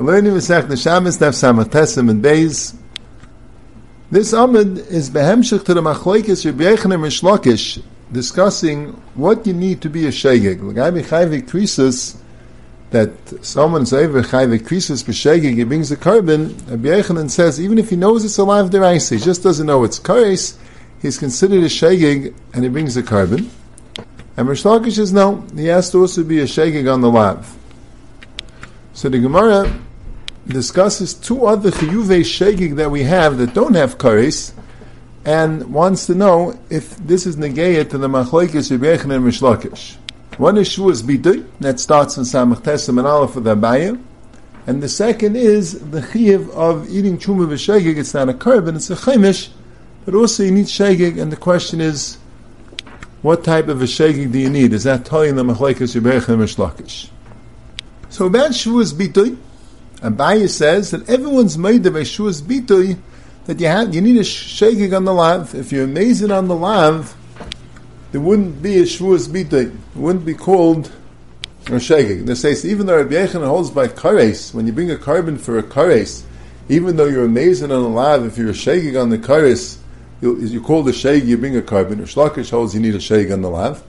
We're learning Masech the Daf and Beis. This Amid is behemshich to the Machlokes Rabbi Yechanan Rishlokish, discussing what you need to be a shegeg. L'gai b'chayvik krisus, that someone's over chayvik krisus b'shegeg, he brings a carbon, Rabbi Yechanan says, even if he knows it's alive deraisa, he just doesn't know it's kares, he's considered a shegeg, and he brings a carbon. And Rishlokish says, no, he has to also be a shegeg on the lav. So the Gemara discusses two other chiyuvei shegig that we have that don't have kares, and wants to know if this is negayah to the machlokes Rebbechen and Mishlakish. One is shuas bidui that starts in Samach Tesem and Aleph with Abayah, and the second is the chiyuv of eating chuma v'shegig. It's not a carbon, it's a chemish, but also you need shegig, and the question is, what type of a shegig do you need? Is that telling the machlokes Rebbechen and Mishlakish? So about shuas bidui, Abaye says that everyone's made of a bitui that you have you need a shaking on the lav. If you're amazing on the lav, there wouldn't be a shuas bitui. It wouldn't be called a shaking. They say even though Rabbi Yechon holds by kares, when you bring a carbon for a kares, even though you're amazing on the lav, if you're shaking on the kares, you, you call the shag, you bring a carbon. Shlakish holds you need a shag on the lav.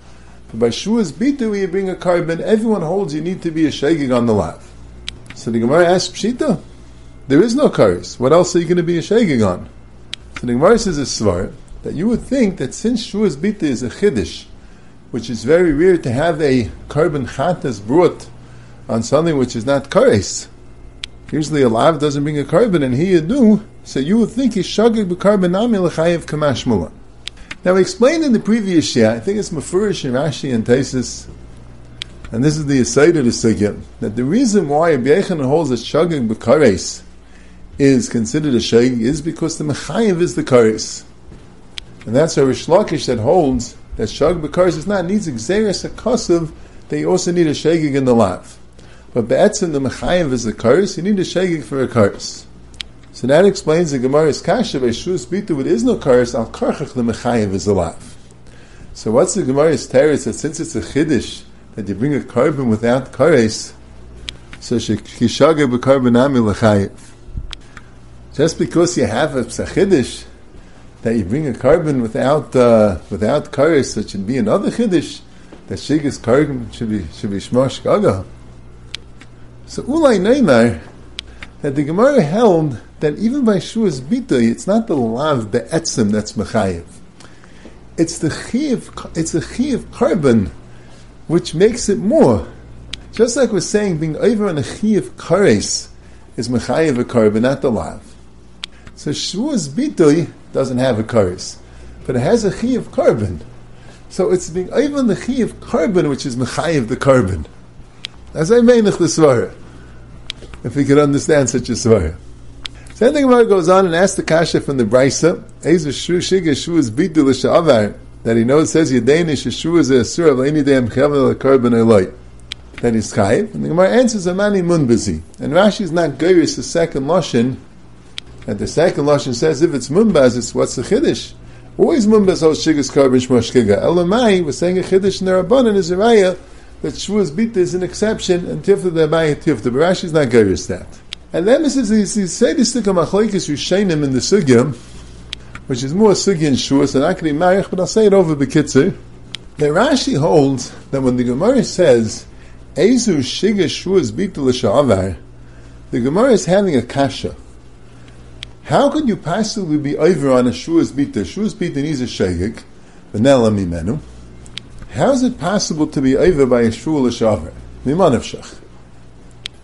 But by shuas bitui, you bring a carbon. Everyone holds you need to be a shaking on the lav. So the Gemara asks Pshita, there is no karis. What else are you going to be a shaking on? So the Gemara says a svar that you would think that since Shuas Bita is a chiddush, which is very rare to have a carbon chatas brought on something which is not kares. Usually a lav doesn't bring a carbon, and here you do. So you would think he's shagig b'karbonami l'chayev kamashmula. Now we explained in the previous year, I think it's Mefurish and Rashi and Taisus, and this is the aside of the sugya, that the reason why Rabbi Yechon holds that shagig b'kares is considered a shag is because the mechayiv is the kares. And that's why Rish that holds that shag b'kares is not needs exeris a they also need a shagig in the lav. But be'etzim the mechayiv is the kares, you need a shagig for a kares. So that explains the Gemara's kasha by shus bitu, but is no kares, al karchach the mechayiv is the lav. So what's the Gemara's teretz that since it's a chiddush, that you bring a carbon without kares, so kishaga b'karbonami l'chayiv. Just because you have a psachidish that you bring a carbon without uh, without kares, it should be another chiddush that shigas carbon should be should be shmosh gaga. So ulay neymar that the Gemara held that even by shuas bitui, it's not the lav be'etzim that's mechayiv. It's the chiv, it's the chiv carbon which makes it more. Just like we're saying, being over on a chiv kares is mechayiv a carbon, not the lav. So Shavuos bitui doesn't have a kares, but it has a chiv carbon. So it's being over on the chiv carbon, which is mechayiv the carbon. As I meinach the svara, if we could understand such a svara. Then the Gemara goes on and asks the kasha from the Brisa, Ezer Shu Shiga Shavuos bitu l'sha'avar, that he knows says Yedenish Yeshua is a sur of any day Mchevel Korban Eloi. That is Chayiv. And the Gemara answers Amani Munbazi. And Rashi is not Geiris the second Lashon. And the second Lashon says if it's Munbaz, it's what's the Chiddush? Always Munbaz holds Shigas Korban Shmoshkiga. Elamai was saying a Chiddush in the Rabbanan is a Raya that Shavuos Bita is an exception and Tifta the Abai Tifta. But Rashi is not Geiris that. And then he says, he says, he says, Machlekes Rishenim in the Sugya, which is more sugi and shua, so not going to be marich, but I'll say it over bekitzer. The Rashi holds that when the Gemara says, Ezu shiga shuas bitul the Gemara is having a kasha. How could you possibly be over on a shuas bita? Shuas bita needs a v'nela mimenu. How is it possible to be over by a shul l'sha'avar? Mimanav shach.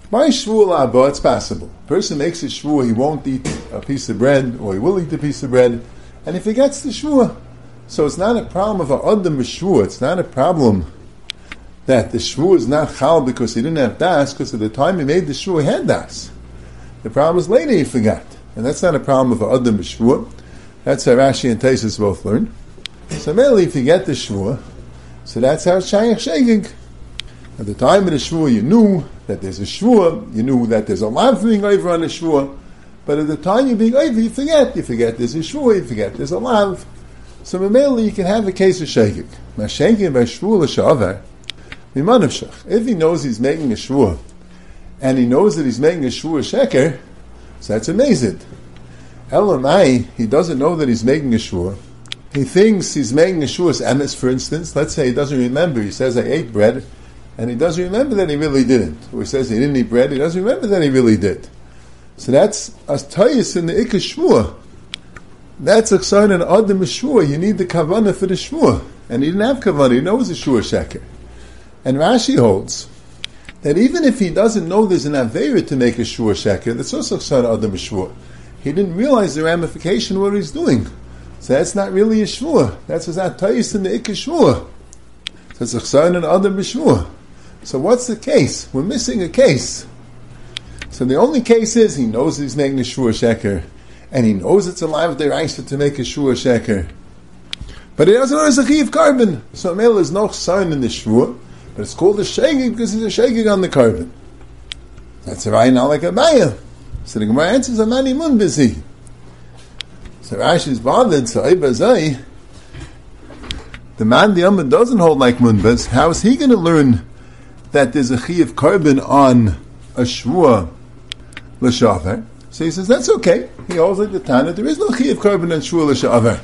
By shvul abba, it's possible. A person makes a shvul, he won't eat a piece of bread, or he will eat a piece of bread, and if he gets the shvua, so it's not a problem of a adam shvua. It's not a problem that the shvua is not chal because he didn't have das, because at the time he made the shvua, he had das. The problem is later he forgot, and that's not a problem of a adam shvua. That's how Rashi and Taisus both learn. So mainly, if you get the shvua, so that's how shayach shegig. At the time of the shvua, you knew that there's a shvua, you knew that there's a lav being over on the shvua, but at the time you're being over, you forget. You forget there's a shvua, you forget there's a lav. So mainly you can have a case of shegig. Mashegig by shvua l'shavar, mimanavshach. If he knows he's making a shvua, and he knows that he's making a shvur sheker, so that's amazing. Elamai, he doesn't know that he's making a shvur. He thinks he's making a shvur emes, for instance. Let's say he doesn't remember. He says, I ate bread, and he doesn't remember that he really didn't. Or he says he didn't eat bread, he doesn't remember that he really did. So that's as tayis in the ikka. That's a sign in Adam Shvur. You need the kavanah for the shvur. And he didn't have kavanah, he knows a shvur sheker. And Rashi holds that even if he doesn't know there's an Aveira to make a Shur Sheker, that's also Chsar Adam Shvur. He didn't realize the ramification of what he's doing. So that's not really a Shvur. That's his Atayis in the Ikka. So it's a Chsar and Adam Shvur. So what's the case? We're missing a case. So the only case is he knows he's making a Shur Sheker, and he knows it's alive deraisa to make a Shur Sheker. But he doesn't know it's a Chiv carbon. So Mel is no sign in the Shvur. But it's called a shaking because he's a shaking on the carbon. That's a right now like a Maya. So the Gemara answers, Amani mun busy. So Rashi's bothered, so Ibazai, the man the Amman doesn't hold like Munbas, how is he going to learn that there's a chi of carbon on a shvua l'shaver? So he says, that's okay. He holds like the Tana, there is no chi of carbon on shvua l'shaver.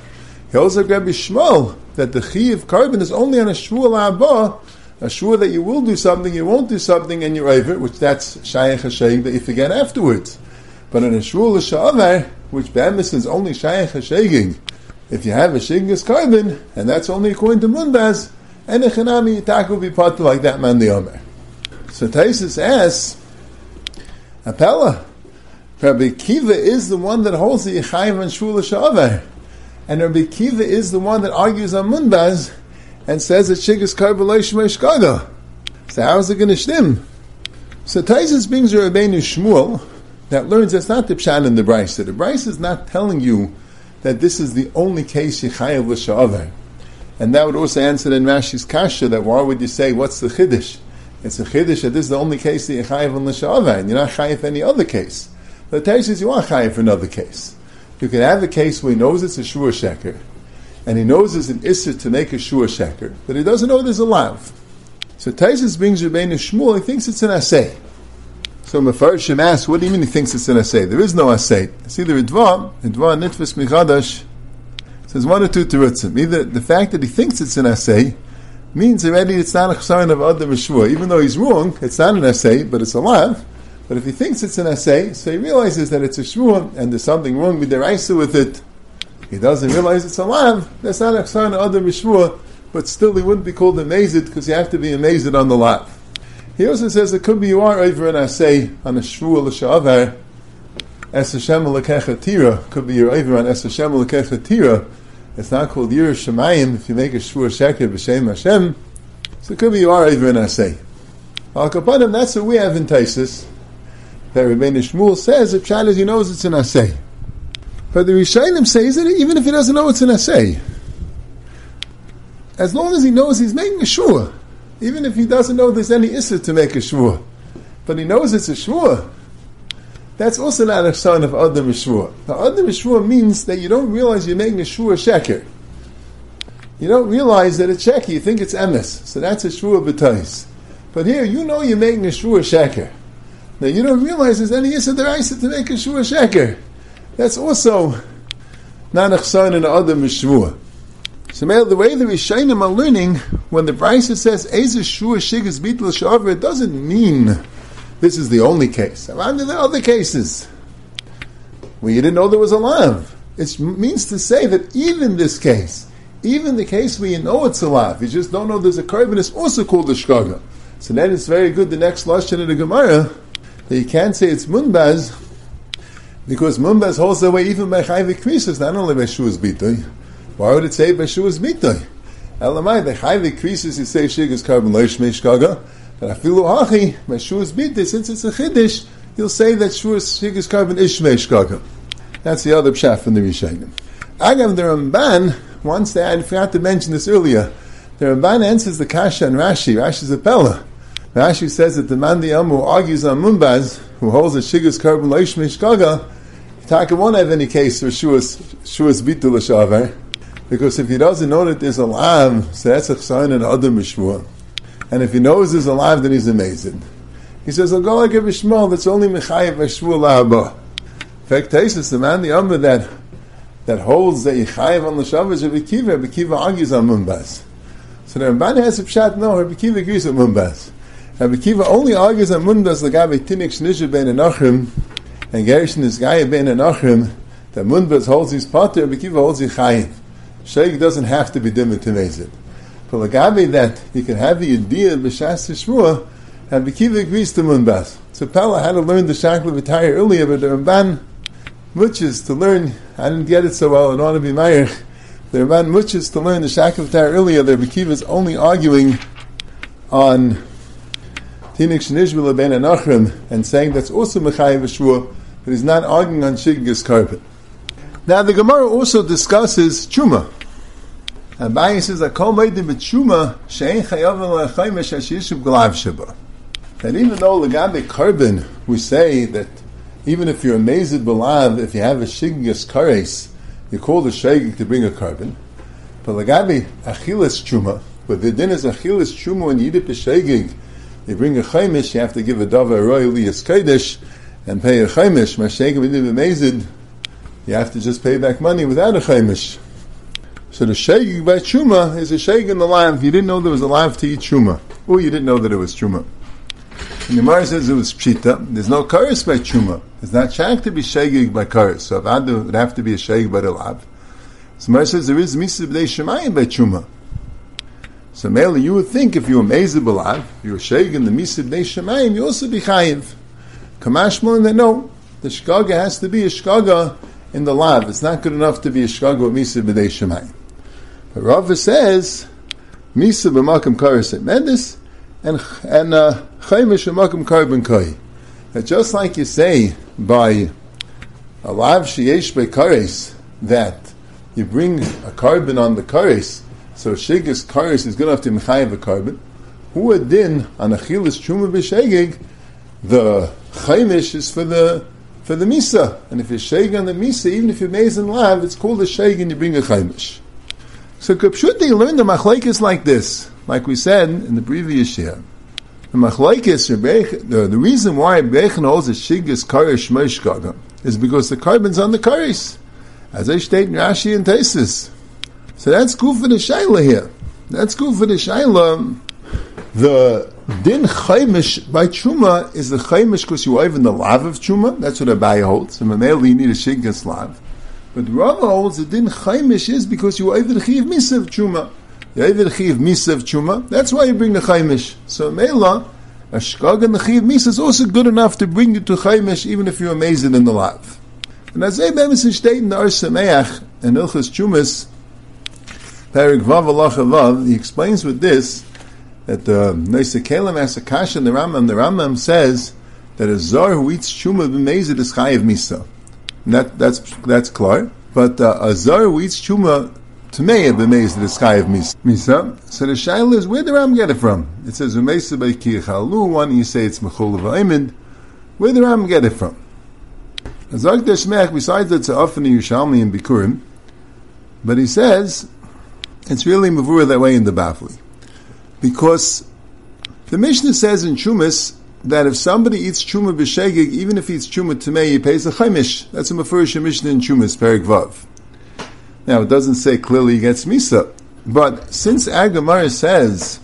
He holds like Rabbi Shmuel, that the chi of carbon is only on a shvua a assure that you will do something, you won't do something, and you're over, which that's shayach hashayim that you forget afterwards. But on a ashur l'sha'avar, which be'emes is only shayach hashayim, if you have a shingas carbon, and that's only according to Munbaz, and a chanami yitak will be part like that man the Omer. So Taisus asks, Apella, Rabbi Kiva is the one that holds the Yechayiv and Shul Sha'avar. And Rabbi Kiva is the one that argues on Munbaz and says that Shigas Karbalaish Meshkada. So how is it going to stem? So Taisus brings Rabbeinu Shmuel that learns that's not the Pshan in the Bryce. The Bryce is not telling you that this is the only case Yechayev L'Sha'avar. And that would also answer in Rashi's Kasha that why would you say, what's the Chiddush? It's a Chiddush that this is the only case that Yechayev L'Sha'avar, and you're not Chayev any other case. The Taisus, you are Chayev for another case. You can have a case where he knows it's a Shur Sheker, and he knows it's an issur to make a shua sheker, but he doesn't know there's a lav. So Taisus brings Rabbeinu Shmuel, he thinks it's an assay. So Mefarshim asks, what do you mean he thinks it's an assay? There is no assay. See the Ridva, Ridva Nitvis Michadash, says one or two terutzim. Either the fact that he thinks it's an assay means already it's not a chsaron of Adam Shua. Even though he's wrong, it's not an essay, but it's a lav. But if he thinks it's an essay, so he realizes that it's a shmuah and there's something wrong with the raisa with it, he doesn't realize it's a lav, that's not a chsana other mishmua, but still he wouldn't be called amazed because you have to be amazed on the lav. He also says it could be you are over an asay on a shvua l'shavar, es Hashem l'kecha tira, could be you're over on es Hashem l'kecha tira, it's not called Yir Shemayim. If you make a shvua sheker b'shem Hashem, so it could be you are over an asay. Al Kapanim, that's what we have in Taisus, that Rabbeinu Shmuel says, if Pshat he knows it's an asay. But the Rishayim says that even if he doesn't know it's an assay, as long as he knows he's making a shua, even if he doesn't know there's any issa to make a shua, but he knows it's a shua, that's also not a sign of Adam Shua. The Adam Shua means that you don't realize you're making a shua sheker. You don't realize that it's sheker, you think it's emes. So that's a shua b'tais. But here, you know you're making a shua sheker. Now you don't realize there's any issa deraisa to make a shua sheker. That's also not a chsan and other mishvua. So the way the Rishayim are learning, when the Brisa says Eza Shua Shigas Bitl Shavar, it doesn't mean this is the only case. Around there are other cases where you didn't know there was a lav. It means to say that even this case, even the case where you know it's a lav, you just don't know there's a carbon, is also called a shkaga. So then it's very good the next lashon in the Gemara that you can't say it's munbaz because Mumbas holds the way even by Chayvik Krisis, not only by Shuas Bitoy. Why would it say by Shuas Bitoy? Elamai, by Chayvik Krisis, you say Shigas Carbon Leish Meshkaga, but Afilu Hachi, by Shuas since it's a Chiddish, you'll say that Shuas Shigas Carbon Ish Meshkaga. That's the other pshat from the Rishayim. Agav, the Ramban, once they, I forgot to mention this earlier, the Ramban answers the Kasha and Rashi. Rashi's a Pella. Rashi says that the Mandi Amu argues on Mumbaz, who holds a Shigas Carbon Leish Meshkaga, Taka won't have any case for Shuas Bitul Shavar, because if he doesn't know that there's a lav, so that's a sign and other mishmur. And if he knows there's a lav, then he's amazing. He says, I'll go like a Bishmal that's only Mechayev Ashvul Lahaba. In fact, Taisus, the man, the Amma that, that holds that Yechayev on the Shabbos of Akiva, Akiva argues on Mumbas. So the Ramban has a pshat, no, Rabbi Kiva agrees with Mumbas. Rabbi Kiva only argues on Mumbas Lagabe Tinik Shnizha Ben Anachim, and Gershon is Gaya Ben Anachim, that Mumbas holds his potter, Rabbi Kiva holds Yechayev. Sheikh doesn't have to be dimmed to Mezid. For Lagabe that you can have the idea B'Shas and Bikiva agrees to Munbas. So Pella had to learn the Shakla V'tayr earlier, but the Ramban muches to learn, I didn't get it so well, I don't want to be Meirich, the Ramban muches to learn the Shakla V'tayr earlier, that Bikiva is only arguing on Tinik Shnishvila Ben Anachrim, and saying that's also Mechayiv Shmua, but he's not arguing on Shiggas carpet. Now the Gemara also discusses Chuma. Abaye says. That even though legabe carbon, we say that even if you're amazed belav, if you have a shigas kares, you call the shagig to bring a carbon. But legabe achilas chuma, but the din is achilas chuma when you eat you bring a chaimish, you have to give a davar royally as kodesh and pay a chaimish. Mashagig when you amazed, you have to just pay back money without a chaimish. So the shagig by chuma is a shagig in the lamb. You didn't know there was a lamb to eat chuma, or you didn't know that it was chuma. And the Gemara says it was pshita. There's no karis by chuma. It's not shag to be shagig by karis. So if I avadu would have to be a shagig by the lav. So Gemara says there is misa b'dei shemayim by chuma. So mainly you would think if you were mezid b'lav, you were shagig in the misa b'dei shemayim, you also be chayiv. Kamashmal that no, the shkaga has to be a shkaga in the lav. It's not good enough to be a shkaga with misa b'dei shemayim. Rava says, misa b'makam karis medis, and and chaimish uh, carbon kai. That just like you say by a lav sheyesh kares that you bring a carbon on the kares, so shigas kares is good enough to mechayev a carbon. Who din on achilas truma b'shegig, the chaimish is for the for the misa, and if you're on the misa, even if you're and lav, it's called a sheg and you bring a chaimish. So Kapshuti learned the machlaikis like this like we said in the previous year. The machlaikis, the, the reason why Bechon holds a shigas karish meishkaga is because the carbon's on the karis, as I state in Rashi and Tesis. So that's good for the shaila here. That's good for the shaila. The din chaimish by chuma is the chaimish because you are in the lav of chuma. That's what Abaye holds. And Mameli you need a shigas lav. But Rava holds the din chaimish is because you the chiv misav chuma. Yavid chiv misa of chuma. That's why you bring the chaimish. So mela, a shkag and the chiv misa is also good enough to bring you to chaimish, even if you're amazing in the lav. And as Bemis steht in the Ar Sameach and Ilchus Chumas, Perik Vav Allah he explains with this that the Neisa Kalim Asakash and the Rambam, the Rambam says that a zar who eats chuma b'mezid is chayiv misa. That, that's, that's clear. But uh, a zar who eats chuma Tmei b'meis the sky of Misa. So the shaila is where the Ram get it from? It says Umesa by Kichalu. One you say it's Mechol of Where the Ram get it from? Azak Deshmech, besides it's often Yerushalmi and Bikurim, but he says it's really Mavura that way in the Bafli. Because the Mishnah says in Chumas that if somebody eats Chuma b'shegig, even if he eats Chuma Tmei, he pays a Chaimish. That's a Mefurish Mishnah in Chumas, Perik Vav. Now, it doesn't say clearly he gets Misa, but since Agamara says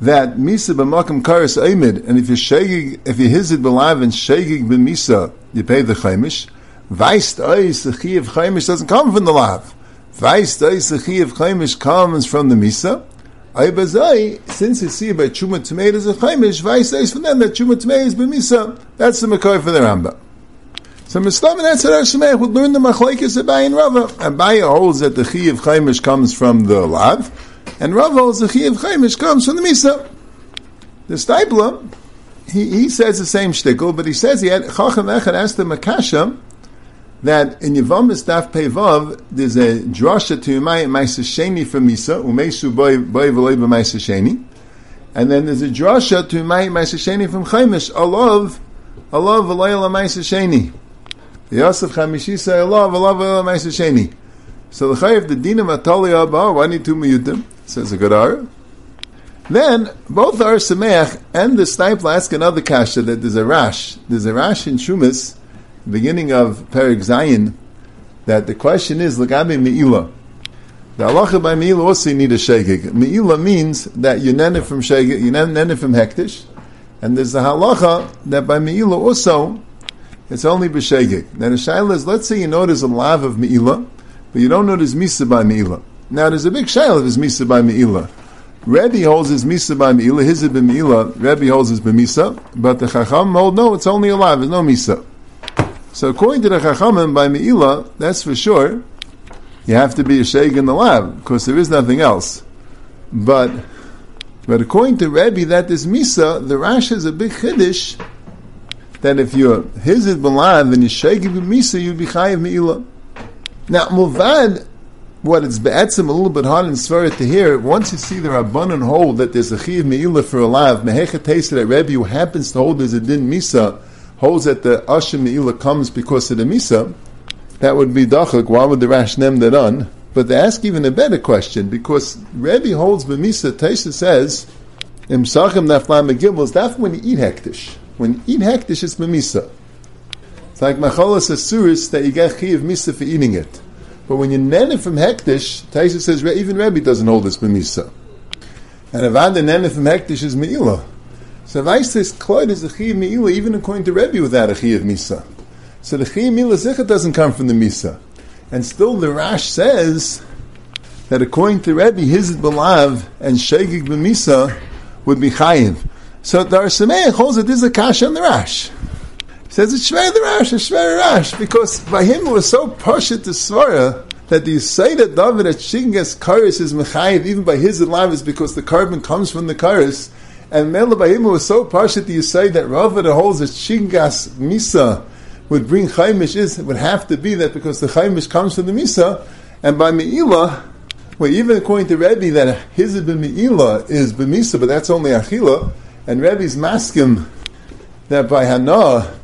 that Misa b'makam karis aimid, and if you shagig, if you hizid b'lav and shagig b'misa, you pay the chaimish. Weist ois the chi of chaimish doesn't come from the lav. Weist ois the chi of chaimish comes from the misa. Aybazai, since you see by chuma tomatoes a chaimish, weist ois for them that chuma tomatoes b'misa. That's the makar for the Rambam. So Mistam and Etzer Shemech would learn the Machlaikis Abai and Rava. Abai holds that the Chi of Chaimish comes from the Lav, and Rava holds the Chi of Chaimish comes from the Misa. The Steipler, he, he says the same shtickle, but he says he had Chacham Echad asked the Makasha that in Yevamis Daf Pevav there's a drasha to Yomai Maisa Sheni from Misa, Umesu Boy Boy V'loy B'Maisa Sheni, and then there's a drasha to Yomai Maisa Sheni from Chaimish, Alav, Alav V'loy L'Maisa Sheni. Yosef Chamishi say Allah, Allah, Maisa Sheni. So the Chayiv, the Dinam Atali Abba, need two miyutim? Says a good Gadara. Then both the Ar Sameach and the Steipler ask another kasha that there's a rash. There's a rash in Shumas, beginning of Perik Zayin, that the question is Lagabi Me'ila. The halacha by Me'ila also you need a shegig. Me'ila means that you nene from shegig, you nene from hektish, and there's the halacha that by Me'ila also it's only b'shegig. Now the shaila is, let's say you there's a lav of Me'ila, but you don't there's misa by Me'ila. Now there's a big shaila if there's misa by Me'ila. Rebbe holds his misa by Me'ila, his is Rebbe holds his b'misa, but the Chacham hold, no, it's only a lav, there's no misa. So according to the Chachamim, by Me'ila, that's for sure, you have to be a sheikh in the lab, because there is nothing else. But, but according to Rebbe, that is Misa, the Rash is a big chiddush, that if you're hizid b'lav and you sheikh Misa, you'd be chayiv Me'ila. Now, Mulvad, what it's be'etzim a little bit hard and Svarah to hear, once you see the Rabbanon hold that there's a chiv Me'ila for a lav, Mehecha tasted that Rebbe who happens to hold there's a din Misa, holds that the Ashim Me'ila comes because of the Misa, that would be Dachak. Why would the Rash nem that on? But they ask even a better question, because Rebbe holds B'misa, Taisha says, Im Sachem Naflam Megilvos, that's when you eat Hektish. When you eat Hektish, it's B'misa. It's like Macholas Asuris that you get Chi of Misa for eating it. But when you nene from Hektish, Taisha says, even Rebbe doesn't hold this B'misa. And Avada nene from Hektish is Me'ilah. So Vais says Kloid is a Chi Me'ila even according to Rebbe without a Chi of Misa. So the Chi Me'ila Zichat doesn't come from the Misa. And still the Rash says that according to Rebbe, his Belav and Shegig B'Misa would be Chayiv. So the Arsameach holds that this is a Kasha on the Rash. He says it's Shver the Rash, it's Shver Rash, because by him it was so Pasha to Svara that the say that David at Shingas Karis is Mechayiv even by his Belav is because the carbon comes from the Karis and Mela Bahima was so partial to say that Rava that holds that Shingas Misa would bring Chaimish is would have to be that because the Chaimish comes from the Misa, and by Me'ila, well, even according to Rebbe that his Me'ila is B'misa, but that's only Achila, and Rebbe's maskim that by Hana,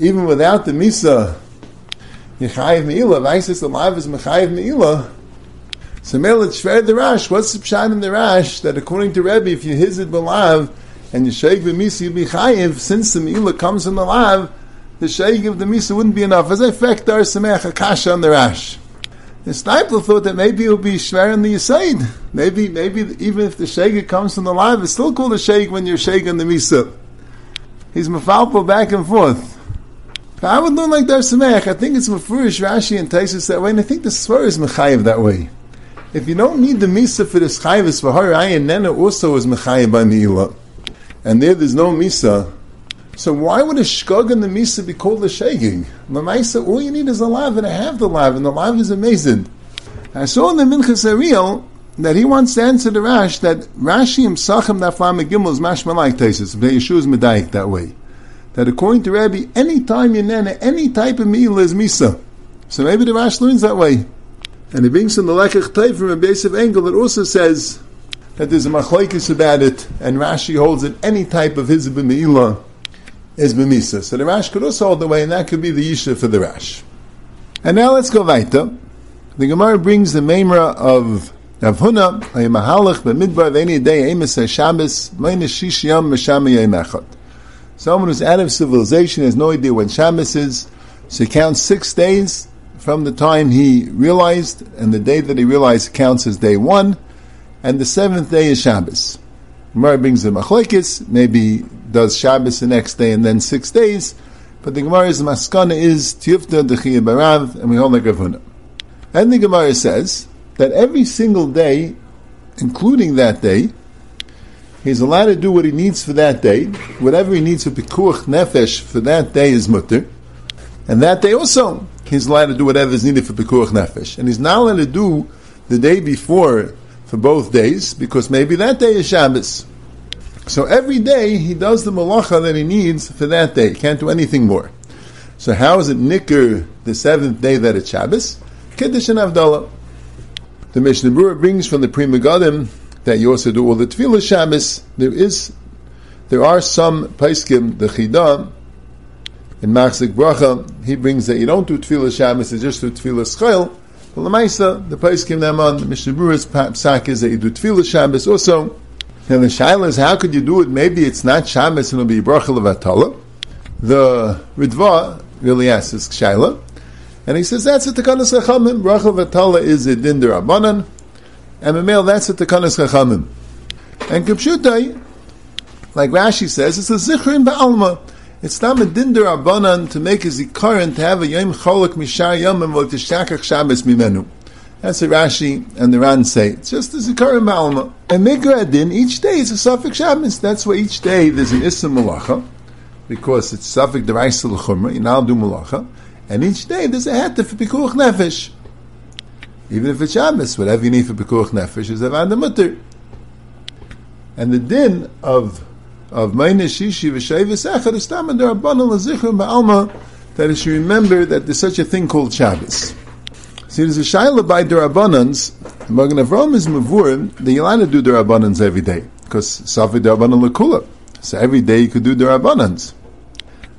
even without the Misa, Yechayiv Me'ila, Vaisis the live is Mechayiv Me'ila, so Mela Shver the Rash, what's the pshat in the Rash that according to Rebbe, if you hizid belav and you shake the misa you be chayiv, since the Meila comes from the lav, the shake of the misa wouldn't be enough. As a fact, there Samech Akasha on the Rash. The Steipler thought that maybe it would be Shver in the Yisaid. Maybe, maybe even if the shake comes from the lav, it's still called a shake when you're shaking the misa. He's mafalpo back and forth. I would learn like Dar Samech. I think it's Mafurish Rashi and Taisus that way, and I think the Svar is Mechayiv that way. If you don't need the misa for the schayvis for her ayin, nena also is mechayim by meila, and there there's no misa. So why would a shkug in the misa be called a shagig? Lamaisa, all you need is a lav, and I have the lav, and the lav is amazing. I saw in the Minchas Ariel that he wants to answer the Rash that Rashi Sachem Naflam Gimel is mashma like Taisus, but Yeshua is medayik that way. That according to Rabbi, any time you nena, any type of meal is misa. So maybe the Rash learns that way. And he brings in the Lekach Tay from a basic angle that also says that there's a machlaikis about it, and Rashi holds that any type of his b'meila is b'misa. So the Rash could also hold the way, and that could be the yisha for the Rash. And now let's go weiter. The Gemara brings the Memra of Rav Huna, a mahalach b'midbar any day, emes ha-Shabbos, leine shish m'sham echad. Someone who's out of civilization has no idea when Shabbos is, so he counts six days, from the time he realized, and the day that he realized counts as day one, and the seventh day is Shabbos. Gemara brings the machlekes, maybe does Shabbos the next day and then six days, but the Gemara's maskana is tiyufta dechiyah barav, and we hold like Rav And the Gemara says that every single day, including that day, he's allowed to do what he needs for that day. Whatever he needs for pikuach nefesh for that day is mutter. And that day also, he's allowed to do whatever is needed for Pekuach Nefesh. And he's not allowed to do the day before for both days, because maybe that day is Shabbos. So every day he does the malacha that he needs for that day. He can't do anything more. So how is it nicker the seventh day that it's Shabbos? Kiddush and Avdallah. The Mishnah Berurah brings from the Pri Megadim that you also do all the Tefillah Shabbos. There is, there are some Paiskim, the Chidah, in Machzik Bracha, he brings that you don't do Tefillah Shabbos, it's just do Tefillah Schayil. But Lamaisa, the place came them on, the Mishnah Berurah's psak is that you do Tefillah Shabbos also. And the shaila is, how could you do it? Maybe it's not Shabbos and it'll be Brachel of Atala. The Ritva really asks this shaila. And he says, that's a Tekanas Chachamim. Brachel of Atala is a Din Derabanan. And the Mamel, that's a Tekanas Chachamim. And Kipshutai, like Rashi says, it's a Zichrin Ba'alma. It's not a Din Derabanan to make a Zikaran to have a Yom Cholok Mishar Yomim Shakach Shabbos Mimenu. That's what Rashi and the Ran say. It's just a Zikarim Alma. And Mikra Din, each day is a Suffolk Shabbos. That's why each day there's an Issa Malacha, because it's Suffolk Deraisa L'chumra, you now do Malacha, and each day there's a Heter for Nefesh. Even if it's Shabbos, whatever you need for Pikuach Nefesh is Avad Mutter. And the din of of Meine Shishi v'Shevis Echad is Tam and Rabbanon L'Zichrim Ba'alma that it should remember that there's such a thing called Shabbos. See, there's a shaila by Durabanans. Magen Avram is Mavurim, you're allowed to do Durabanans every day. Because Safi Durabanan Lakula. So every day you could do Durabanans.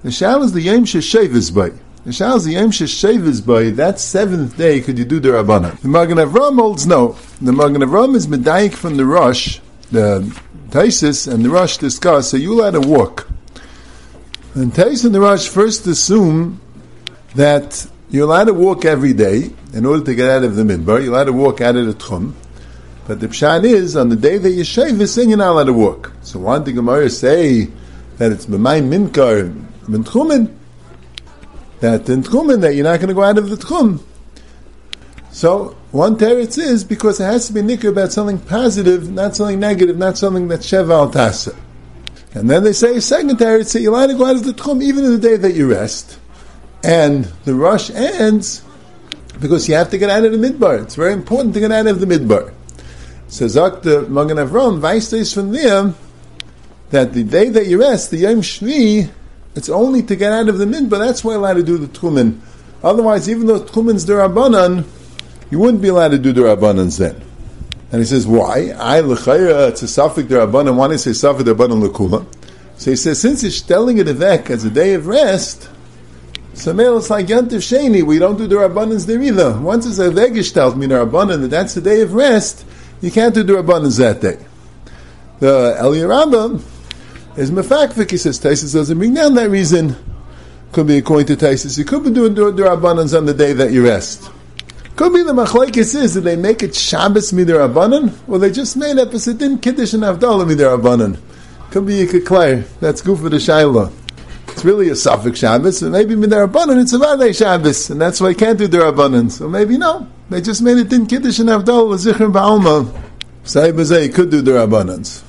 The shaila is the Yom Sheshevis by. The shaila is the Yom Sheshevis by. That seventh day could you do Durabanan. The Magen Avram holds no. The Magen Avram is Medayik from the Rosh, the Taisis and the Rosh discuss, so you're allowed to walk. And Taisis and the Rosh first assume that you're allowed to walk every day in order to get out of the midbar. You're allowed to walk out of the tchum. But the pshat is, on the day that you shave this, then you're not allowed to walk. So why did the Gemara say that it's b'may minkar min tchumen? That in tchumen, that you're not going to go out of the tchum. So one teretz is because it has to be nikkur about something positive, not something negative, not something that's sheval tasa. And then they say second teretz that you're allowed to go out of the tchum even in the day that you rest. And the rush ends because you have to get out of the midbar. It's very important to get out of the midbar. So Zak the Magen Avram, Weiss from there that the day that you rest, the Yom Shvi, it's only to get out of the midbar. That's why you're allowed to do the Tchumen. Otherwise, even though Tchumen's the Rabbanan, you wouldn't be allowed to do the Rabbanans then. And he says, why? I l'chayra, uh, it's a the Rabbanan. Why do you say the Rabbanan l'kula? So he says, since it's telling it a vek as a day of rest, so male, it's like Yantiv Sheni. We don't do the Rabbanans there either. Once it's a Vegestalt, mean Rabbanan, that that's the day of rest, you can't do the Rabbanans that day. The Eliyah Rambam is Mefakvik, he says, Taisus doesn't bring down that reason. Could be according to Taisus. You could be doing the Rabbanans on the day that you rest. Could be the Machlaikis is, that they make it Shabbos Midar Rabbanan, or they just made it Pesidin Kiddush and Avdallah Midar Rabbanan. Could be could clear. That's good for the Shiloh. It's really a suffix Shabbos, and maybe Midarabanan it's a Vadei Shabbos, and that's why I can't do Darabanan. So maybe no. They just made it in Kiddush and Avdal, Zichron Ba'alma. You could do Darabanans.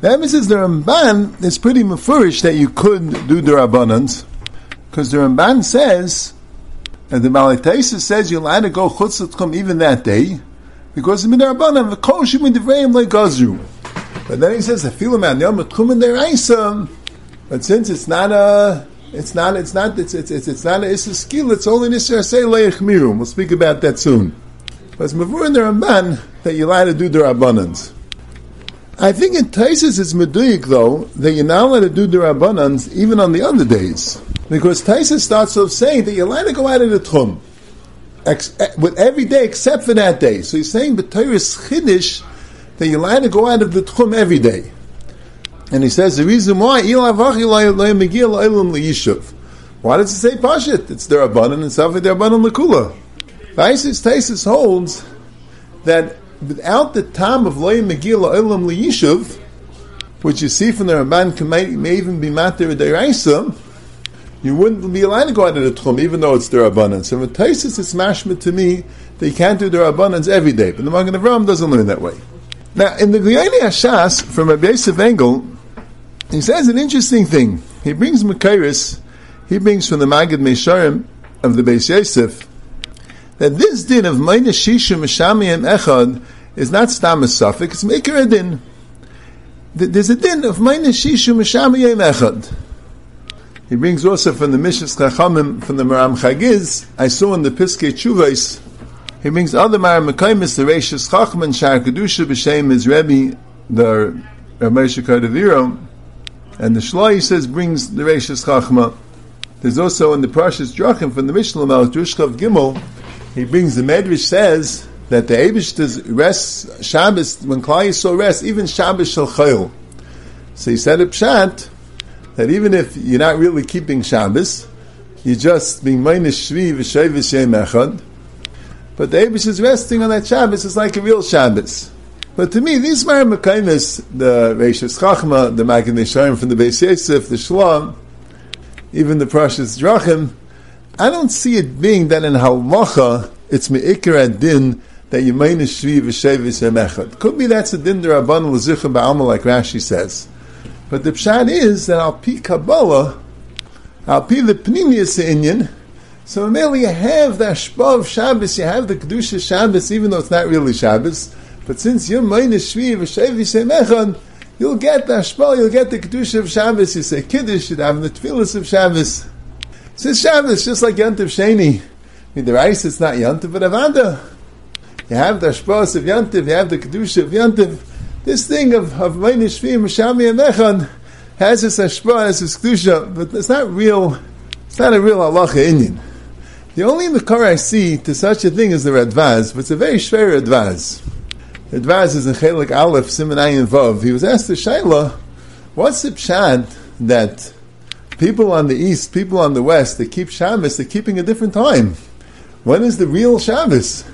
The emphasis the Ramban is pretty mafurish that you could do Darabanans, because the Ramban says, and the Malataisa says you're allowed to go Chutzatchum even that day, because the Midarabanan, the Shimon Devreim like Gazru. But then he says, feel man, Yom Tchumen Deraisa, but since it's not a, it's not, it's not, it's it's it's, it's not a skill. It's only an issa say leich mirum. We'll speak about that soon. But it's mavur in the Ramban that you allowed to do the rabbanans. I think in Taisus it's meduyik though that you're not allowed to do the rabbanans even on the other days because Taisus starts off saying that you're allowed to go out of the tchum ex- eh, with every day except for that day. So he's saying but is chiddush that you're allowed to go out of the tchum every day. And he says the reason why Why does it say Pashit? It's their abundant and Safi abundant Lakula. Isis Taisis holds that without the time of Loy Megillah Olam Liyishuv, which you see from the Ramban may, may even be Mater Deraisa, you wouldn't be allowed to go out of the Tchum, even though it's their abundance. So with Taisis, it's mashma to me you can't do their abundance every day. But the Magen Avram doesn't learn that way. Now, in the Gilyonei Hashas, from Rabbi Yosef Engel, he says an interesting thing. He brings Makairis, he brings from the Magid Mesharim of the Beis Yosef, that this din of Maina Shisha Mishamiyim Echad is not Stam a suffix, it's Maker a din. There's a din of Maina Shisha Mishamiyim. He brings also from the Mishas Chachamim, from the Maram Chagiz, I saw in the Piskei Chuvais, he brings other Maram Mekaimis, the Reishis Chacham and Kedusha B'Shem is Rebbe, the Ramesh Kadaviro, and the Shlai says brings the Reishis Chachma. There's also in the Prashas Drachim from the Mishnah Mal Drushchav Gimel, he brings the Medrash says that the Abish does rest Shabbos when Klal Yisrael rests, even Shabbos shel Chayil. So he said a pshat that even if you're not really keeping Shabbos, you're just being minus shvi v'shevis yem echad, but the Abish is resting on that Shabbos is like a real Shabbos. But to me, these Mar Mekaimis, the Reishis Chachma, the Magid Mesharim from the Beis Yosef, the Shalom, even the Prashas Drachim, I don't see it being that in Halacha, it's Me'ikar Din that you main shvi v'shevis emechad. Could be that's a din derabban l'zichah ba'alma like Rashi says. But the pshat is that al pi Kabbalah, al pi the pnimius inyan, so merely you have the of Shabbos, you have the kedusha Shabbos, even though it's not really Shabbos. But since you're minus shvi v'shevis you'll get the ashpa, you'll get the kedusha of Shabbos. You say kiddush, you have the tefillas of Shabbos. Since Shabbos, just like Yantiv Sheni. I mean, the rice it's not Yantiv, but Avada. You have the Ashpos of Yantiv, you have the Kedusha of Yantiv. This thing of of Meini Shvim Shami and Mechon has this Ashpa, has this Kedusha, but it's not real. It's not a real halacha Indian. The only Makar I see to such a thing is the Radvaz, but it's a very schwer Radvaz. Radvaz is in Chelik Aleph, Simon Ayin Vav. He was asked to Shaila, what's the pshat that people on the east, people on the west, they keep Shabbos, they're keeping a different time. When is the real Shabbos?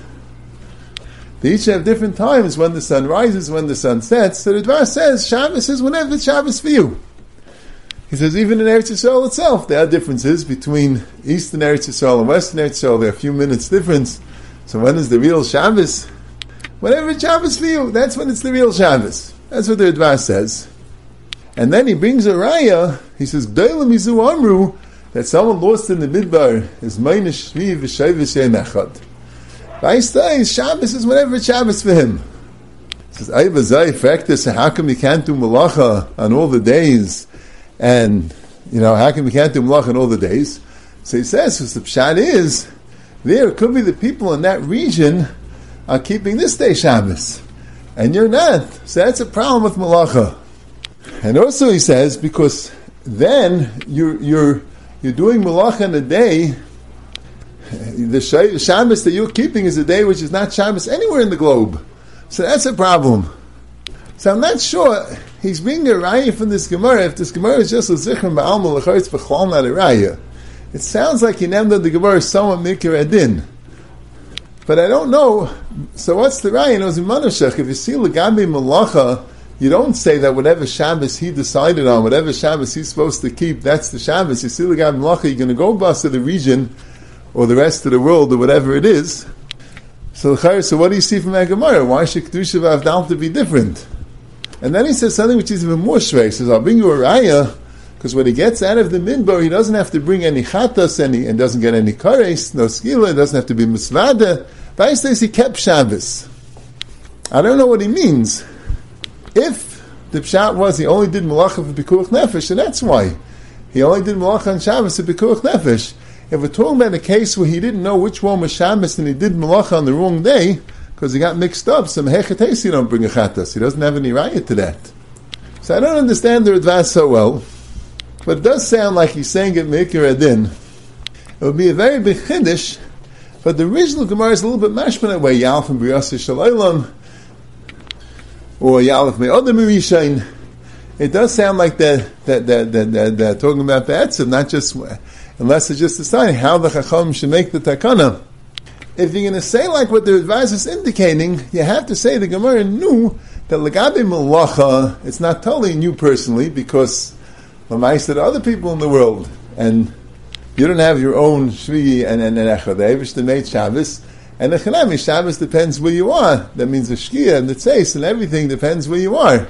They each have different times when the sun rises, when the sun sets. So the Dvar says Shabbos is whenever it's Shabbos for you. He says even in Eretz Yisrael itself, there are differences between Eastern Eretz Yisrael and Western Eretz Yisrael. There are a few minutes difference. So when is the real Shabbos? Whenever it's Shabbos for you, that's when it's the real Shabbos. That's what the Dvar says. And then he brings a raya. He says, amru," that someone lost in the midbar is minus shvi v'shayvis echad. Vaistai, Shabbos is whatever Shabbos for him. He says, I Ayvazai, factor, how come you can't do malacha on all the days? And, you know, how come you can't do malacha on all the days? So he says, because the pshat is, there could be the people in that region are keeping this day Shabbos. And you're not. So that's a problem with malacha. And also he says, because then you're, you're, you're doing malach in a day, the Shabbos that you're keeping is a day which is not Shabbos anywhere in the globe. So that's a problem. So I'm not sure he's bringing a raya from this Gemara. If this Gemara is just a zichron ba'alma l'charetz b'chol not a raya, it sounds like he named the Gemara somewhat mikir adin. But I don't know. So what's the raya? It was in Manashach. If you see legabi malacha you don't say that whatever Shabbos he decided on, whatever Shabbos he's supposed to keep, that's the Shabbos. You see guy Malacha, you're going to go bust to the region or the rest of the world or whatever it is. So, so what do you see from Agamara? Why should Kedusha Avdal be different? And then he says something which is even more shvei. He says, I'll bring you a raya, because when he gets out of the midbar, he doesn't have to bring any chatas, any, and doesn't get any kares, no skila, doesn't have to be misvada. But says he kept Shabbos. I don't know what he means. If the pshat was he only did malacha for pikuach nefesh, and that's why he only did malacha on Shabbos for pikuach nefesh. If we're talking about a case where he didn't know which one was Shabbos and he did malacha on the wrong day because he got mixed up, so mehechatesi don't bring a chatas. He doesn't have any riot to that. So I don't understand the Radvaz so well, but it does sound like he's saying it Meikir Adin. It would be a very big chiddush, but the original Gemara is a little bit mashman that way. Yal from Briyasa Shalom or Yalef Me'odim Rishain, it does sound like they're, they're, they're talking about the Etzim, not just, unless it's just deciding how the Chacham should make the Takana. If you're going to say like what the Radvaz is indicating, you have to say the Gemara knew that Lagabi Malacha, it's not totally new personally, because Lamai said other people in the world, and you don't have your own Shvi and, and, and Echad, the made Shabbos, and the Chanami Shabbos depends where you are. That means the Shkia and the Tzeis and everything depends where you are.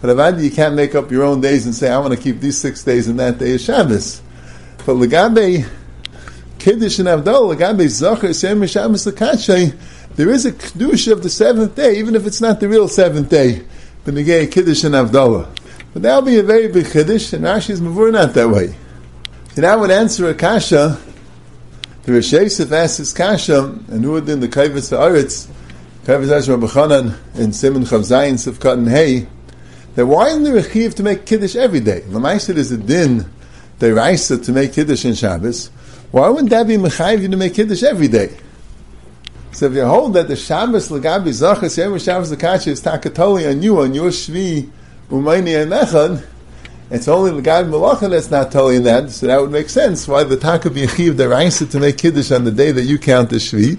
But Avadi, you can't make up your own days and say, I want to keep these six days and that day is Shabbos. But Lagabe, Kiddush and Avdol, Lagabe Zachar, Shem Shabbos Lakachay, there is a Kedusha of the seventh day, even if it's not the real seventh day. But again, Kiddush and Avdollah. But that'll be a very big Kiddush, and Rashi's Mavur not that way. And that would answer a Kasha the Rosh Yosef asks his kasha, and who in the Kaivis Haaretz, Kaivis Asher Rabbachanan, in Simon Chav Zayin, Sivkat and Hay, that why isn't there a chiv to make Kiddush every day? Lamaisa is a din, the Raisa to make Kiddush in Shabbos. Why wouldn't that be Mechayiv you to make Kiddush every day? So if you hold that the Shabbos Lagabi Zachas Yom Shabbos Lakacha is takatoli on you on your Shvi Umayni and Echad, it's only Lagabi Malacha that's not totally in that. So that would make sense why the Taka be Chiv Deraisa to make Kiddush on the day that you count the Shvi,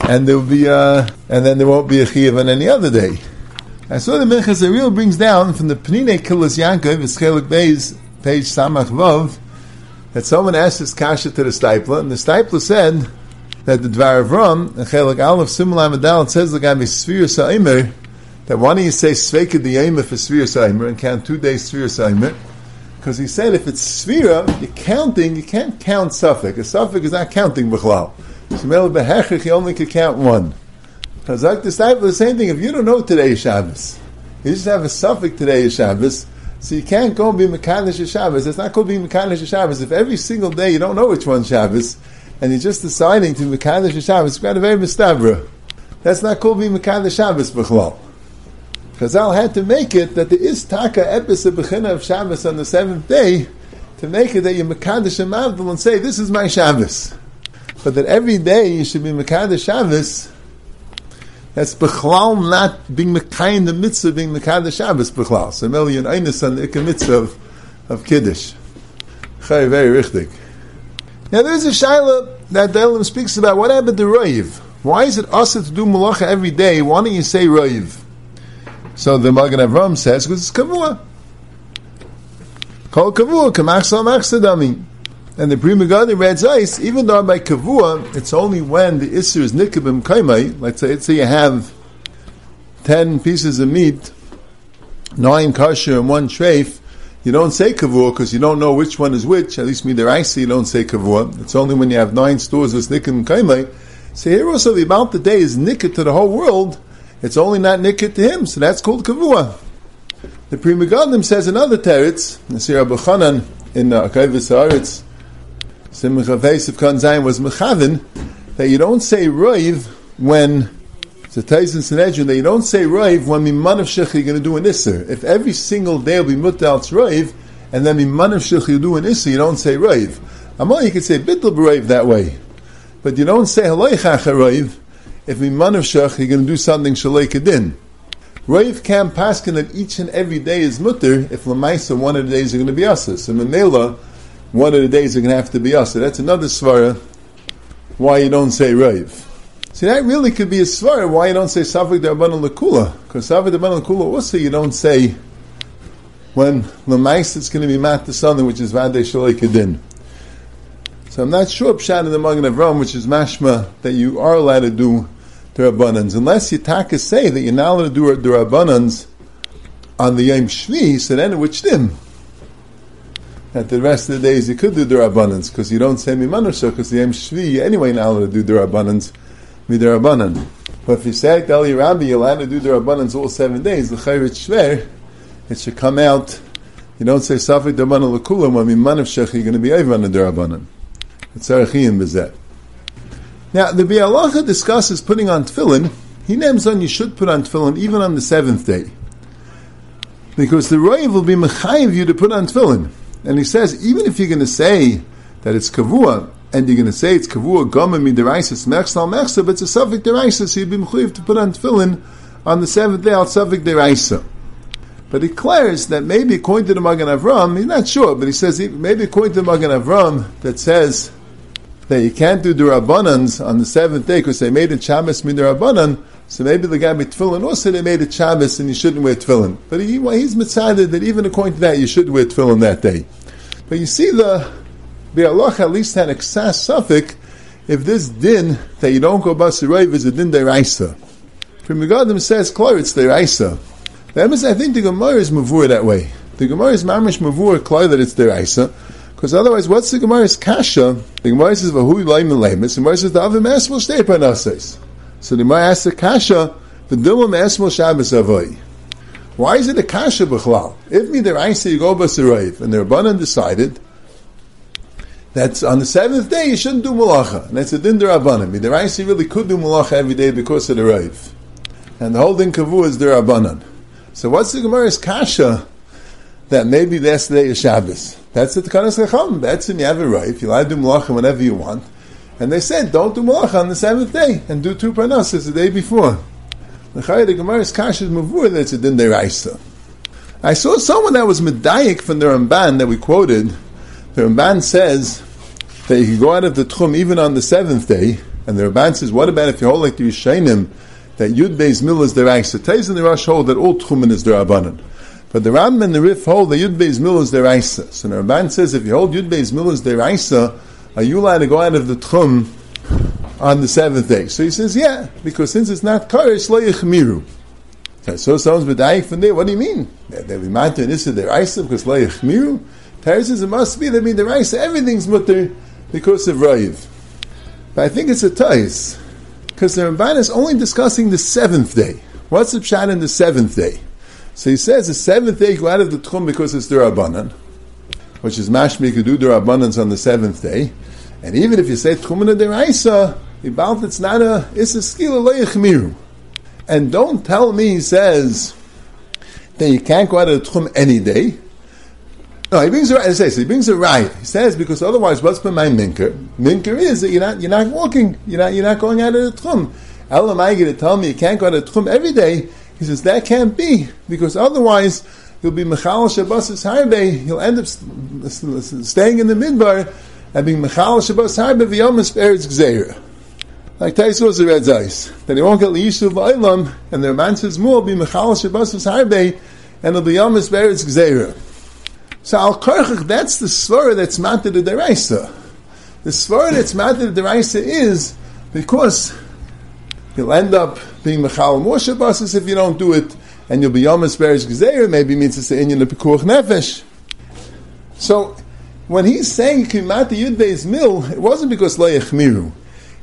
and there will be uh, and then there won't be a Chiv on any other day. And so the Minchas Ariel brings down from the Penine Kilas Yankov, Eschelik Beis, page Samach Vav, that someone asked this kasha to the Steipler, and the Steipler said that the Dvar of Ram, Chelik Aleph Simul Amadal, it says the guy Sphere Sa'imer, that why don't you say Sveka the Yema for Sphere Sa'imer and count two days Sphere Sa'imer? Because he said if it's Sphira, you're counting, you can't count Suffolk. A Suffolk is not counting B'chlal. So Mel Behechich, you only could count one. Because like the Steipler, the same thing, if you don't know today is Shabbos, you just have a Suffolk today is Shabbos, so you can't go be Mekadosh Shabbos. It's not called being Mekadosh Shabbos. If every single day you don't know which one Shabbos, and you're just deciding to Mekadosh Shabbos, it's got a very mistabra. That's not called being Mekadosh Shabbos b'chlal. Chazal had to make it that there is taka epis bechina of Shabbos on the seventh day to make it that you Mekadosh Mavdal and say, this is my Shabbos. But that every day you should be Mekadosh Shabbos, that's bechlal not being mekayin the mitzvah being mekadosh Shabbos bechlal. So million einis on the mitzvah of, of kiddush. Very richtig. Now there's a shaila that the Elam speaks about. What happened to Rayiv? Why is it also to do malacha every day? Why don't you say Rayiv? So the Magen Avram says, because it's kavua. Called kavua, kamachsal machsadami. And the Pri Megadim read ice, even though by kavua, it's only when the isser is nikabim kaimai, let's say, let's say you have ten pieces of meat, nine kosher and one treif, you don't say kavua because you don't know which one is which. At least me there I see you don't say kavua. It's only when you have nine stores with nikim kaimai. So here also the amount the day is nikit to the whole world. It's only not nikit to him, so that's called kavua. The Pri Megadim says another teretz. Nasir Abu Chanan in uh, Akayvis Haaretz, Simcha Veis of Kan was mechavin that you don't say roiv when so Tyson Sanhedrin that you don't say Raiv when Miman of Shech you're going to do an Isser. If every single day will be Mutal's Raiv, and then Miman of Shech you do an Isser, you don't say Raiv. Amal, you can say Bittul Raiv that way. But you don't say Halaychach Raiv if Miman of Shech you're going to do something Shalei Kedin. Raiv can't paskin that each and every day is mutter if Lamaisa one of the days are going to be Asa. So Memela, one of the days are going to have to be Asa. That's another svara why you don't say Raiv. See, that really could be a svar why you don't say Safik Darban Lakula. Because Safik Darban Lakula also you don't say when Lamais it's going to be Mat the Southern, which is Vade Shalai Kedin. So I'm not sure Pshat in the Magen Avram, which is Mashma, that you are allowed to do Durabanans. Unless you taka say that you're not allowed to do Durabanans on the Yom Shvi, so then which dim? That the rest of the days you could do Durabanans, because you don't say Mimanusha, because the Yom Shvi, anyway now allowed to do Durabanans midirabanan. But if you say Dali Rabbi, you'll have to do the rabbanans all seven days. The chayrit shver, it should come out. You don't say safik darabanan lekulam when miman of shech you're going to be over the darabanan. It's arachiyim bezet. Now the Bialacha discusses putting on tefillin. He names on you should put on tefillin even on the seventh day. Because the Rav will be mechayiv you to put on tefillin. And he says, even if you're going to say that it's kavua, and you're going to say it's kavua gama midiraisa mechsal mechsa, but it's a suffix deraisa, so you'd be mechuyev to put on tefillin on the seventh day al suffix deraisa. But he declares that maybe according to the Magen Avram, he's not sure, but he says maybe according to the Magen Avram that says that you can't do the Rabbanans on the seventh day because they made it Shabbos midirabanan. So maybe the guy with tefillin also they made it Shabbos and you shouldn't wear tefillin. But he, he's mitzaded that even according to that you should wear tefillin that day. But you see the the Allah at least had excess suffix if this din that you don't go basirayv is a din deraisa. From Megadim says, Klor, it's deraisa. That means I think the Gemara is mavur that way. The Gemara is mamish mavur, Klor, that it's deraisa. Because otherwise, what's the Gemara's kasha? The Gemara says, Vahui laim lemis. The Gemara says, the other Avim esmol shtei panases. So the Gemara asks the kasha, the Dilum esmol Shabbos avoy. Why is it a kasha b'chlal? If me deraisa you go basirayv, and the Rabbanan decided, that's on the seventh day you shouldn't do malacha. And that's a din derabanan. The Raisi really could do malacha every day because of the raiv. And the whole kavu is derabanan. So what's the Gemara's kasha that maybe last day is Shabbos? That's the Takanas Chacham. That's in you have a. You'll have to do malacha whenever you want. And they said, don't do malacha on the seventh day, and do two parnassus the day before. The Gemara's Kashas Mavur, that's a. I saw someone that was medayik from the Ramban that we quoted. The Ramban says that you can go out of the Tchum even on the seventh day, and the Ramban says, what about if you hold like the Yishainim, that Yud Beis Mil is deraisa? Tais and the Rosh hold that all Tchumen is derabanan. But the Ram and the Rif hold that Yud Beis Mil is deraisa. So the Ramban says, if you hold Yud Beis Mil is deraisa, are you allowed to go out of the Tchum on the seventh day? So he says, yeah, because since it's not Karish, lo yichmiru. So someone's medayik from there. What do you mean? That we might do this their isa because lo yichmiru. Tara says it must be that mean the isa everything's mutter because of Rayiv. But I think it's a tais because the Ramban is only discussing the seventh day. What's the pshat in the seventh day? So he says the seventh day go out of the tchum because it's the Rabbanan, which is mashmi could do the Rabbanans on the seventh day. And even if you say tchumen deraisa, about it's not a it's a skill miru. And don't tell me he says that you can't go out of the tchum any day. No, he brings a right. He brings a right. He says because otherwise, what's my minker? Minker is that you're not you're not walking. You're not you're not going out of the tchum. Elam I to tell me you can't go out of the tchum every day. He says that can't be because otherwise you'll be mechal shabbos harbe. he'll end up staying in the midbar and being mechal shabbos harbe v'yomas eretz gzeira. Like Taisos the red zayis, Then he won't get liyishuv v'aylam, and the man says more be mechal shabbos harbe, and it'll be yomas eretz gzeira. So al karchach, that's the svara that's mounted to the deraisa. The svara that's mounted to the deraisa is because you'll end up being mechal more shabbos if you don't do it, and you'll be yomas beres gezeir. Maybe means it's the inyan of pikuach nefesh. So when he's saying kimati yud beis mil, it wasn't because lo yechmiru.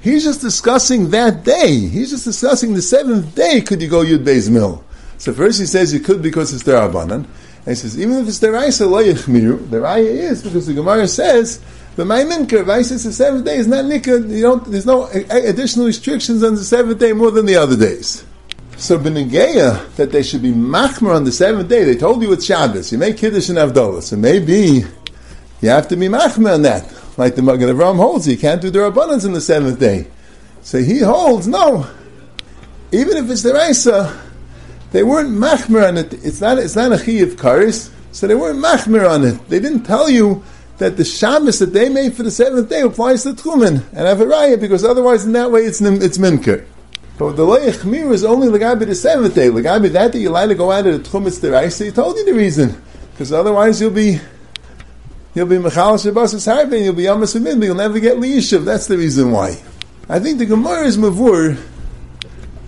He's just discussing that day. He's just discussing the seventh day. Could you go yudbeis mil? So first he says you could because it's derabanan. And he says, even if it's the Raisa lo yichmiru, the Raya is because the Gemara says, the Maiminker, Raisa is the seventh day, is not Nikah, you don't, there's no additional restrictions on the seventh day more than the other days. So Benegeya, that they should be machmer on the seventh day, they told you it's Shabbos, you make Kiddush and Avdolah, so maybe you have to be machmer on that. Like the Magen Avram holds, you can't do the Rabbanans on the seventh day. So he holds, no, even if it's the Raisa, they weren't machmer on it. It's not, it's not a chi of karis, so they weren't machmer on it. They didn't tell you that the Shabbos that they made for the seventh day applies to Tchumen and have a raya, because otherwise in that way it's, it's minker. But the Leich Mir is only Lagabi the seventh day. Lagabi that day you like to go out of the Tchumetz Deraisa, he told you the reason. Because otherwise you'll be you'll be Mechal Shabbos and you'll be Yamas but you'll never get Liyishav. That's the reason why. I think the Gemara is Mavur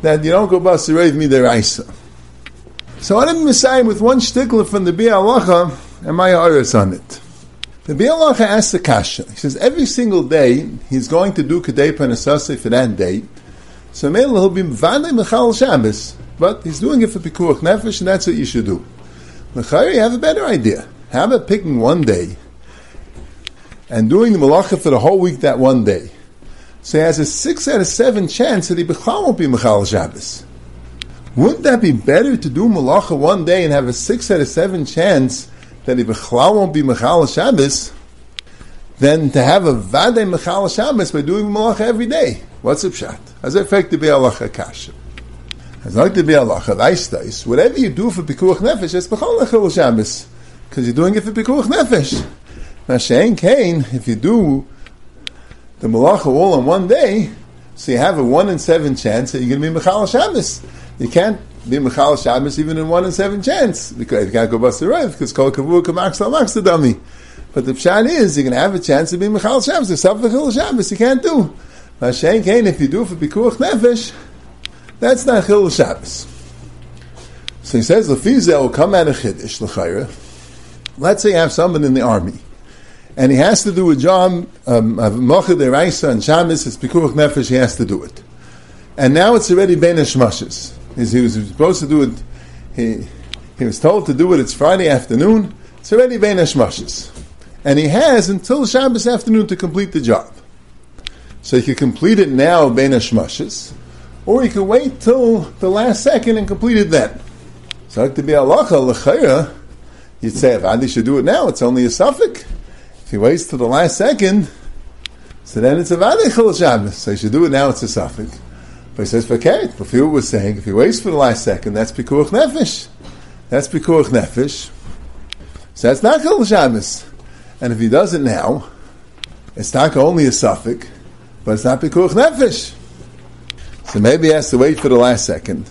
that you don't go Basirev Mideraisa. So I'm Messiah with one shtickler from the Bialacha and my Aris on it. The Bialacha asks the Kasha. He says every single day he's going to do Kadei Panasase for that day. So maybe he'll be Vane Mechal Shabbos, but he's doing it for Pikuach Nefesh, and that's what you should do. Mechari, you have a better idea. How about picking one day and doing the Malacha for the whole week that one day? So he has a six out of seven chance that he won't be Mechal Shabbos. Wouldn't that be better to do malacha one day and have a six out of seven chance that if Bechlal won't be Mechal Shabbos, than to have a Vade Mechal Shabbos by doing malacha every day? What's the pshat? To be alacha kasha. As like to be alacha leistais, whatever you do for Pikuach Nefesh, it's Mechal Shabbos. Because you're doing it for Pikuach Nefesh. Now, Shein Kain, if you do the malacha all on one day, so you have a one in seven chance that you're going to be Mechal Shabbos. You can't be Mechal Shabbos even in one in seven chance because you can't go bust the roof because Kol Kavur Kamax Lamax the dummy. But the pshat is you're going to have a chance to be Mechal Shabbos. The Mechal Shabbos you can't do. Kain, if you do for Pikuach Nefesh, that's not Chil Shabbos. So he says, Lefizel will come out of Chiddush, L'chayra. Let's say you have someone in the army, and he has to do a job, um, of Mochid Eraisa and Shabbos, it's Pikuach Nefesh, he has to do it. And now it's already Ben Shmashes he was supposed to do it. He he was told to do it. It's Friday afternoon. It's already Bein Hashmashes. And he has until Shabbos afternoon to complete the job. So he could complete it now, Bein Hashmashes, or he could wait till the last second and complete it then. So to be halacha l'chayra, you'd say if Adi should do it now, it's only a suffix. If he waits till the last second, So then it's a Vadei Chol Shabbos. So you should do it now, it's a suffix. But he says, okay, Before was saying, if he waits for the last second, that's Pikuach Nefesh. That's Pikuach Nefesh. So that's not Chol Shabbos. And if he does it now, it's not only a suffix, but it's not Pikuach Nefesh. So maybe he has to wait for the last second.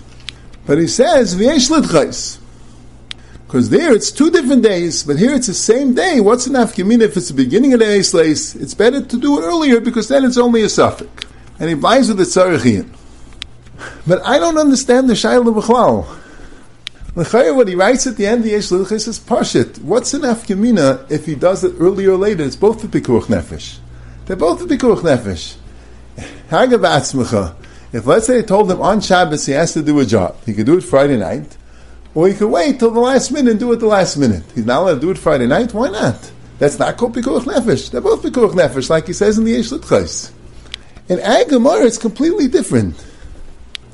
But he says, V'yesh Lidchais. Because there it's two different days, but here it's the same day. What's an afkamin if it's the beginning of the Eislace? It's better to do it earlier because then it's only a suffix. And he buys with the Tzarachian. But I don't understand the Shaila B'chlal. L'chayr, what he writes at the end the Yesh L'chis is Pashit. What's an afkamina if he does it earlier or later? It's both the Pikuach Nefesh. They're both the Pikuach Nefesh. If let's say I told him on Shabbos he has to do a job, he could do it Friday night, or he could wait till the last minute and do it the last minute. He's not allowed to do it Friday night, why not? That's not called Pikuach Nefesh. They're both Pikuach Nefesh, like he says in the Yesh L'chis. In Agamar, it's completely different.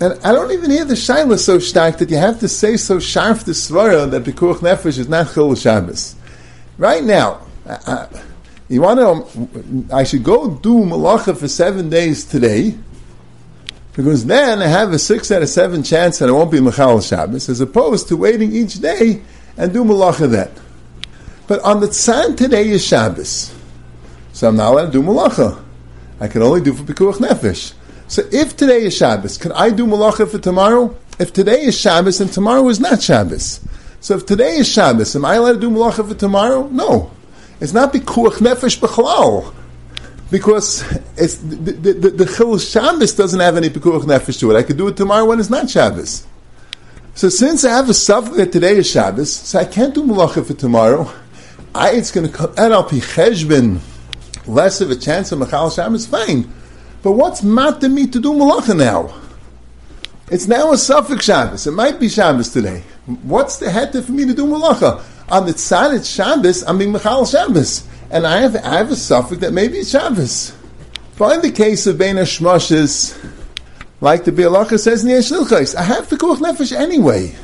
And I don't even hear the shaila so stark that you have to say so sharp the svara that Pikuach Nefesh is not Chil Shabbos. Right now, uh, you want to, I should go do malacha for seven days today, because then I have a six out of seven chance that I won't be Mechal Shabbos, as opposed to waiting each day and do malacha then. But on the tzan today is Shabbos, so I'm not allowed to do malacha. I can only do for Pikuach Nefesh. So if today is Shabbos, can I do malacha for tomorrow? If today is Shabbos and tomorrow is not Shabbos. So if today is Shabbos, am I allowed to do malacha for tomorrow? No. It's not bikuach nefesh b'chalal. Because it's, the, the, Chil Shabbos doesn't have any pikuach nefesh to it. I could do it tomorrow when it's not Shabbos. So since I have a suffix that today is Shabbos, so I can't do malacha for tomorrow, I, it's going to come, and I'll be cheshbin, less of a chance of Machal Shabbos, fine. But what's matter me to do malacha now? It's now a suffix Shabbos. It might be Shabbos today. What's the head for me to do malacha? On the tzad it's Shabbos, I'm being Mechal Shabbos. And I have, I have a suffix that maybe it's Shabbos. In the case of Bein Hashmoshes, like the Bialacha says in the Yeshilchais, I have the Kuch Nefesh anyway.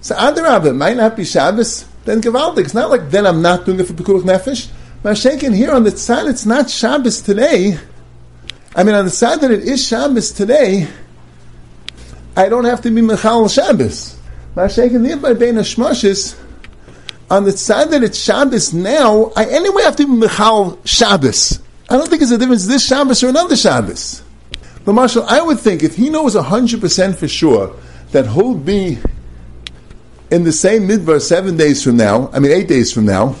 So Adarabah, it might not be Shabbos, then Gavaldik. It's not like then I'm not doing it for Pekuach Nefesh. Mashakin here on the tzad, it's not Shabbos today. I mean, on the side that it is Shabbos today, I don't have to be Mechal Shabbos. Mashakin the by Bein Hashmoshes, on the side that it's Shabbos now, I anyway have to be Mechal Shabbos. I don't think there's a difference this Shabbos or another Shabbos. But Marshall, I would think if he knows 100% for sure that he'll be in the same midbar seven days from now, I mean eight days from now,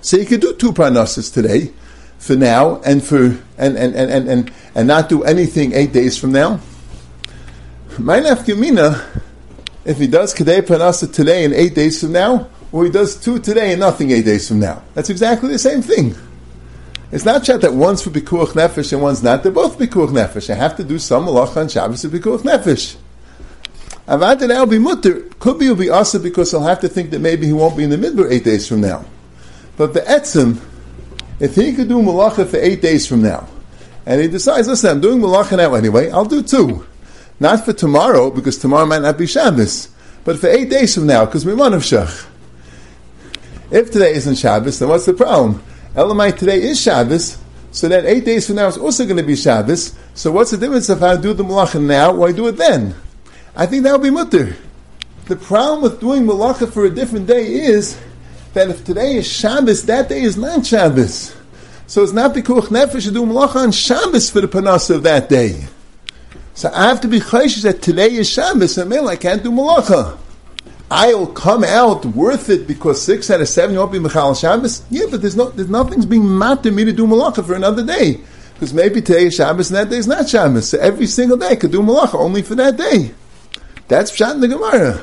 so he could do two parnassus today, for now and for and and, and, and, and, and not do anything eight days from now. My nafkamina, if he does Kedei Panasa today and eight days from now, or he does two today and nothing eight days from now. That's exactly the same thing. It's not chat that one's for Bikuach Nefesh and one's not. They're both Bikuach Nefesh. I have to do some Malacha on Shabbos of Bikuach Nefesh. Avad will be mutter. Could be will be asa because he'll have to think that maybe he won't be in the midbar eight days from now. But the etzim, if he could do malacha for eight days from now, and he decides, listen, I'm doing malacha now anyway, I'll do two. Not for tomorrow, because tomorrow might not be Shabbos, but for eight days from now, because we're one of Shach. If today isn't Shabbos, then what's the problem? Elamite today is Shabbos, so then eight days from now is also going to be Shabbos. So what's the difference if I do the malacha now I do it then? I think that would be mutter. The problem with doing malacha for a different day is that if today is Shabbos, that day is not Shabbos. So it's not Pikuach Nefesh to do Malacha on Shabbos for the Panasa of that day. So I have to be chayshish that today is Shabbos, and I can't do Malacha. I'll come out worth it because six out of seven you won't be Michal Shabbos. Yeah, but there's no, there's nothing's being mad to me to do Malacha for another day. Because maybe today is Shabbos and that day is not Shabbos. So every single day I could do Malacha only for that day. That's Pshat in the Gemara.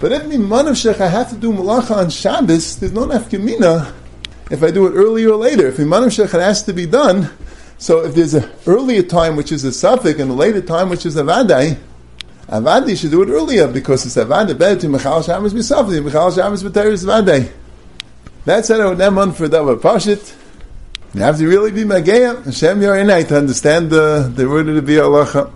But if Mimanav Shech I have to do Malacha on Shabbos, there's no nafkamina if I do it earlier or later. If Mimanav Shech has to be done, so if there's an earlier time which is a suffix and a later time which is a vadai, a vadai should do it earlier because it's a vadai better to Michal Shabbos be suffix, Michal Shabbos be teres vadai. That's how I would for that pashit. You have to really be Mageya, Hashem Yarinai, to understand the, the word of the Bialacha.